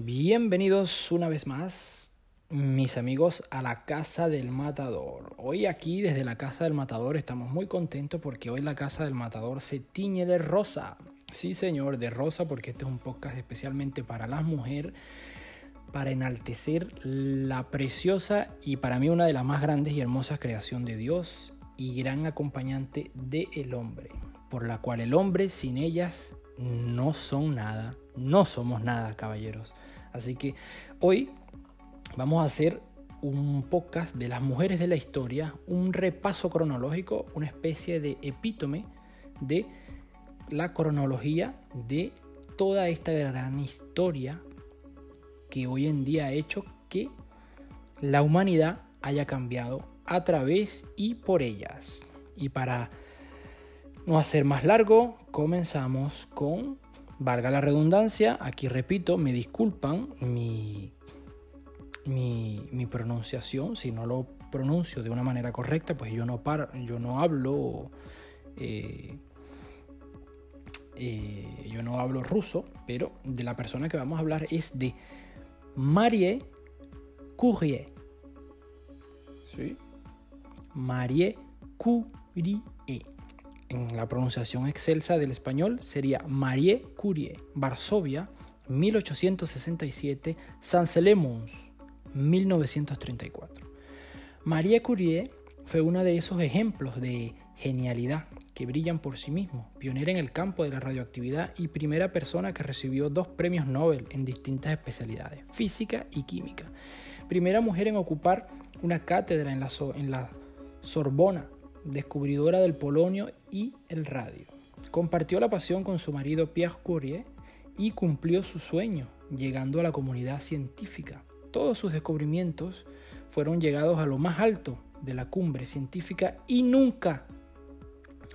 Bienvenidos una vez más, mis amigos, a la Casa del Matador. Hoy aquí desde la Casa del Matador estamos muy contentos porque hoy la Casa del Matador se tiñe de rosa. Sí, señor, de rosa porque este es un podcast especialmente para las mujeres, para enaltecer la preciosa y para mí una de las más grandes y hermosas creación de Dios y gran acompañante del el hombre, por la cual el hombre sin ellas no son nada, no somos nada, caballeros. Así que hoy vamos a hacer un podcast de las mujeres de la historia, un repaso cronológico, una especie de epítome de la cronología de toda esta gran historia que hoy en día ha hecho que la humanidad haya cambiado a través y por ellas. Y para no hacer más largo, comenzamos con Valga la redundancia, aquí repito, me disculpan mi, mi, pronunciación, si no lo pronuncio de una manera correcta, pues yo no, yo no hablo... Eh, eh, yo no hablo ruso, pero de la persona que vamos a hablar es de Marie Curie. ¿Sí? Marie Curie en la pronunciación excelsa del español sería Marie Curie, Varsovia, 1867, Saint-Célemons, 1934. Marie Curie fue uno de esos ejemplos de genialidad que brillan por sí mismos, pionera en el campo de la radioactividad y primera persona que recibió dos premios Nobel en distintas especialidades, física y química. Primera mujer en ocupar una cátedra en la Sorbona descubridora del polonio y el radio. Compartió la pasión con su marido Pierre Curie y cumplió su sueño, llegando a la comunidad científica. Todos sus descubrimientos fueron llegados a lo más alto de la cumbre científica y nunca,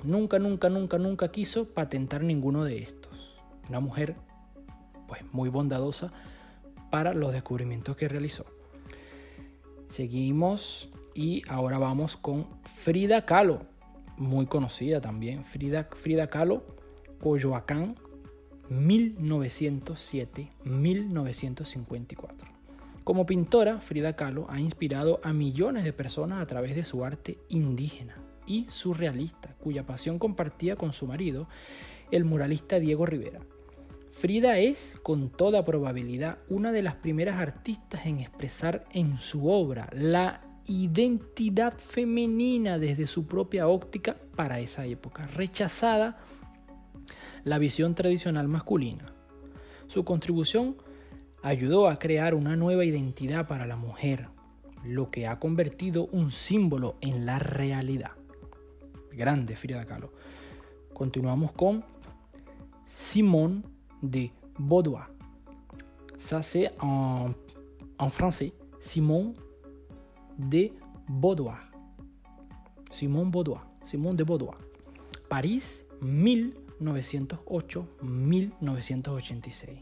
nunca, nunca, nunca, nunca quiso patentar ninguno de estos. Una mujer pues muy bondadosa para los descubrimientos que realizó. Seguimos y ahora vamos con Frida Kahlo, muy conocida también. Frida, Frida Kahlo, Coyoacán, 1907-1954. Como pintora, Frida Kahlo ha inspirado a millones de personas a través de su arte indígena y surrealista, cuya pasión compartía con su marido, el muralista Diego Rivera. Frida es, con toda probabilidad, una de las primeras artistas en expresar en su obra la identidad femenina desde su propia óptica para esa época, rechazada la visión tradicional masculina. Su contribución ayudó a crear una nueva identidad para la mujer, lo que ha convertido un símbolo en la realidad. Grande Frida Kahlo. Continuamos con Simone de Beauvoir. Ça c'est en, en français. Simone de Beauvoir. Simón Beauvoir. Simón de Beauvoir. París, 1908-1986.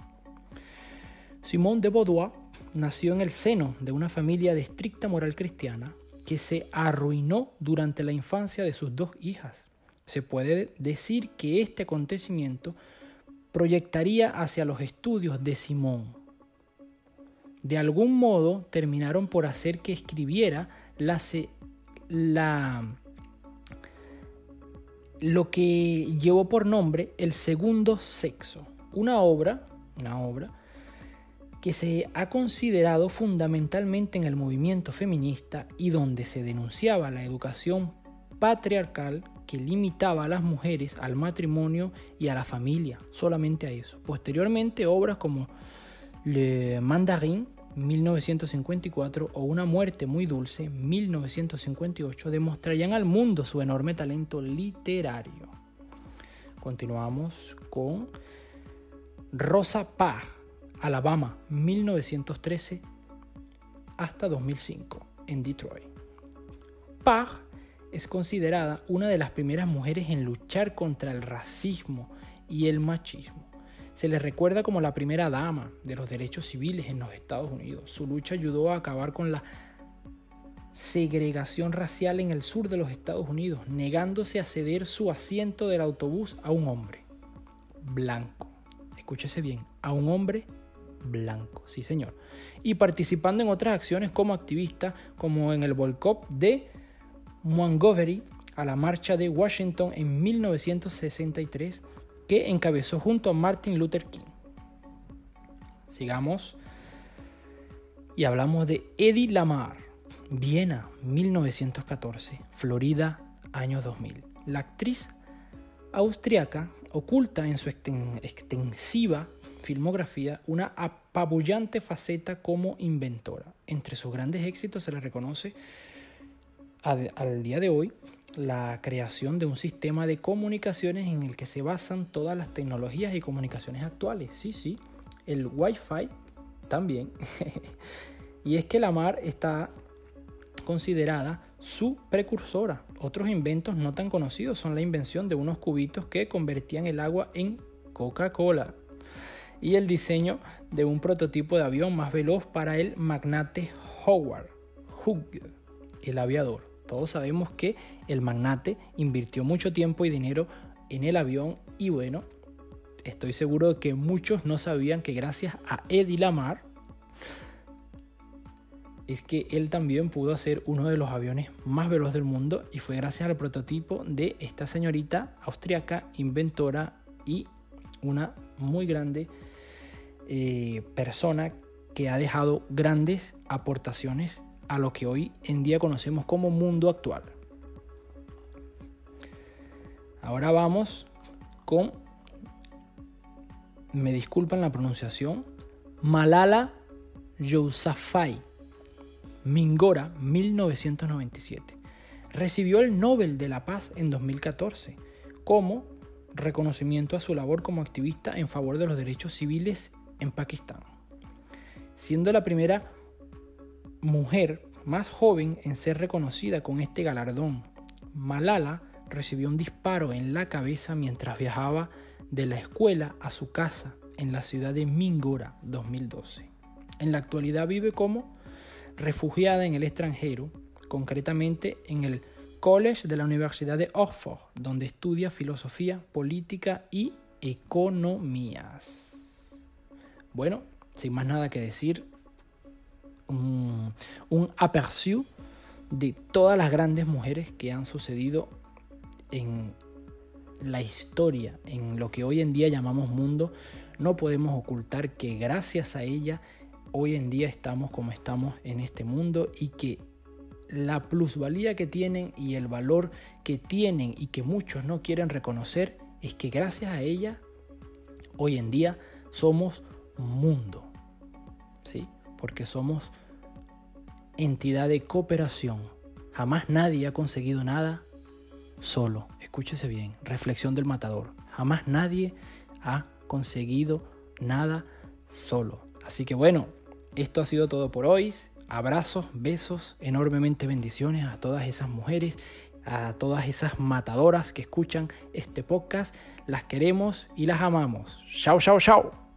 Simón de Beauvoir nació en el seno de una familia de estricta moral cristiana que se arruinó durante la infancia de sus dos hijas. Se puede decir que este acontecimiento proyectaría hacia los estudios de Simón, de algún modo terminaron por hacer que escribiera la, lo que llevó por nombre El Segundo Sexo, una obra, una obra que se ha considerado fundamentalmente en el movimiento feminista y donde se denunciaba la educación patriarcal que limitaba a las mujeres al matrimonio y a la familia, solamente a eso. Posteriormente, obras como le Mandarin, 1954, o Una muerte muy dulce, 1958, demostrarían al mundo su enorme talento literario. Continuamos con Rosa Parks, Alabama, 1913 hasta 2005, en Detroit. Parks es considerada una de las primeras mujeres en luchar contra el racismo y el machismo. Se le recuerda como la primera dama de los derechos civiles en los Estados Unidos. Su lucha ayudó a acabar con la segregación racial en el sur de los Estados Unidos, negándose a ceder su asiento del autobús a un hombre blanco. Escúchese bien, a un hombre blanco, sí señor. Y participando en otras acciones como activista, como en el Volcop de Montgomery a la marcha de Washington en 1963 que encabezó junto a Martin Luther King. Sigamos y hablamos de Eddie Lamar, Viena, 1914, Florida, año 2000. La actriz austriaca oculta en su extensiva filmografía una apabullante faceta como inventora. Entre sus grandes éxitos se le reconoce al día de hoy la creación de un sistema de comunicaciones en el que se basan todas las tecnologías y comunicaciones actuales. Sí, sí, el Wi-Fi también. y es que la mar está considerada su precursora. Otros inventos no tan conocidos son la invención de unos cubitos que convertían el agua en Coca-Cola y el diseño de un prototipo de avión más veloz para el magnate Howard Hughes, el aviador. Todos sabemos que el magnate invirtió mucho tiempo y dinero en el avión y bueno, estoy seguro de que muchos no sabían que gracias a Eddie Lamar es que él también pudo hacer uno de los aviones más veloces del mundo y fue gracias al prototipo de esta señorita austriaca, inventora y una muy grande eh, persona que ha dejado grandes aportaciones a lo que hoy en día conocemos como mundo actual. Ahora vamos con, me disculpan la pronunciación, Malala Yousafzai, Mingora, 1997. Recibió el Nobel de la Paz en 2014 como reconocimiento a su labor como activista en favor de los derechos civiles en Pakistán, siendo la primera mujer más joven en ser reconocida con este galardón. Malala recibió un disparo en la cabeza mientras viajaba de la escuela a su casa en la ciudad de Mingora 2012. En la actualidad vive como refugiada en el extranjero, concretamente en el College de la Universidad de Oxford, donde estudia filosofía, política y economías. Bueno, sin más nada que decir, un, un de todas las grandes mujeres que han sucedido en la historia, en lo que hoy en día llamamos mundo, no podemos ocultar que gracias a ella hoy en día estamos como estamos en este mundo y que la plusvalía que tienen y el valor que tienen y que muchos no quieren reconocer es que gracias a ella hoy en día somos mundo. ¿Sí? Porque somos entidad de cooperación. Jamás nadie ha conseguido nada solo. Escúchese bien, reflexión del matador. Jamás nadie ha conseguido nada solo. Así que bueno, esto ha sido todo por hoy. Abrazos, besos, enormemente bendiciones a todas esas mujeres, a todas esas matadoras que escuchan este podcast. Las queremos y las amamos. Chao, chao, chao.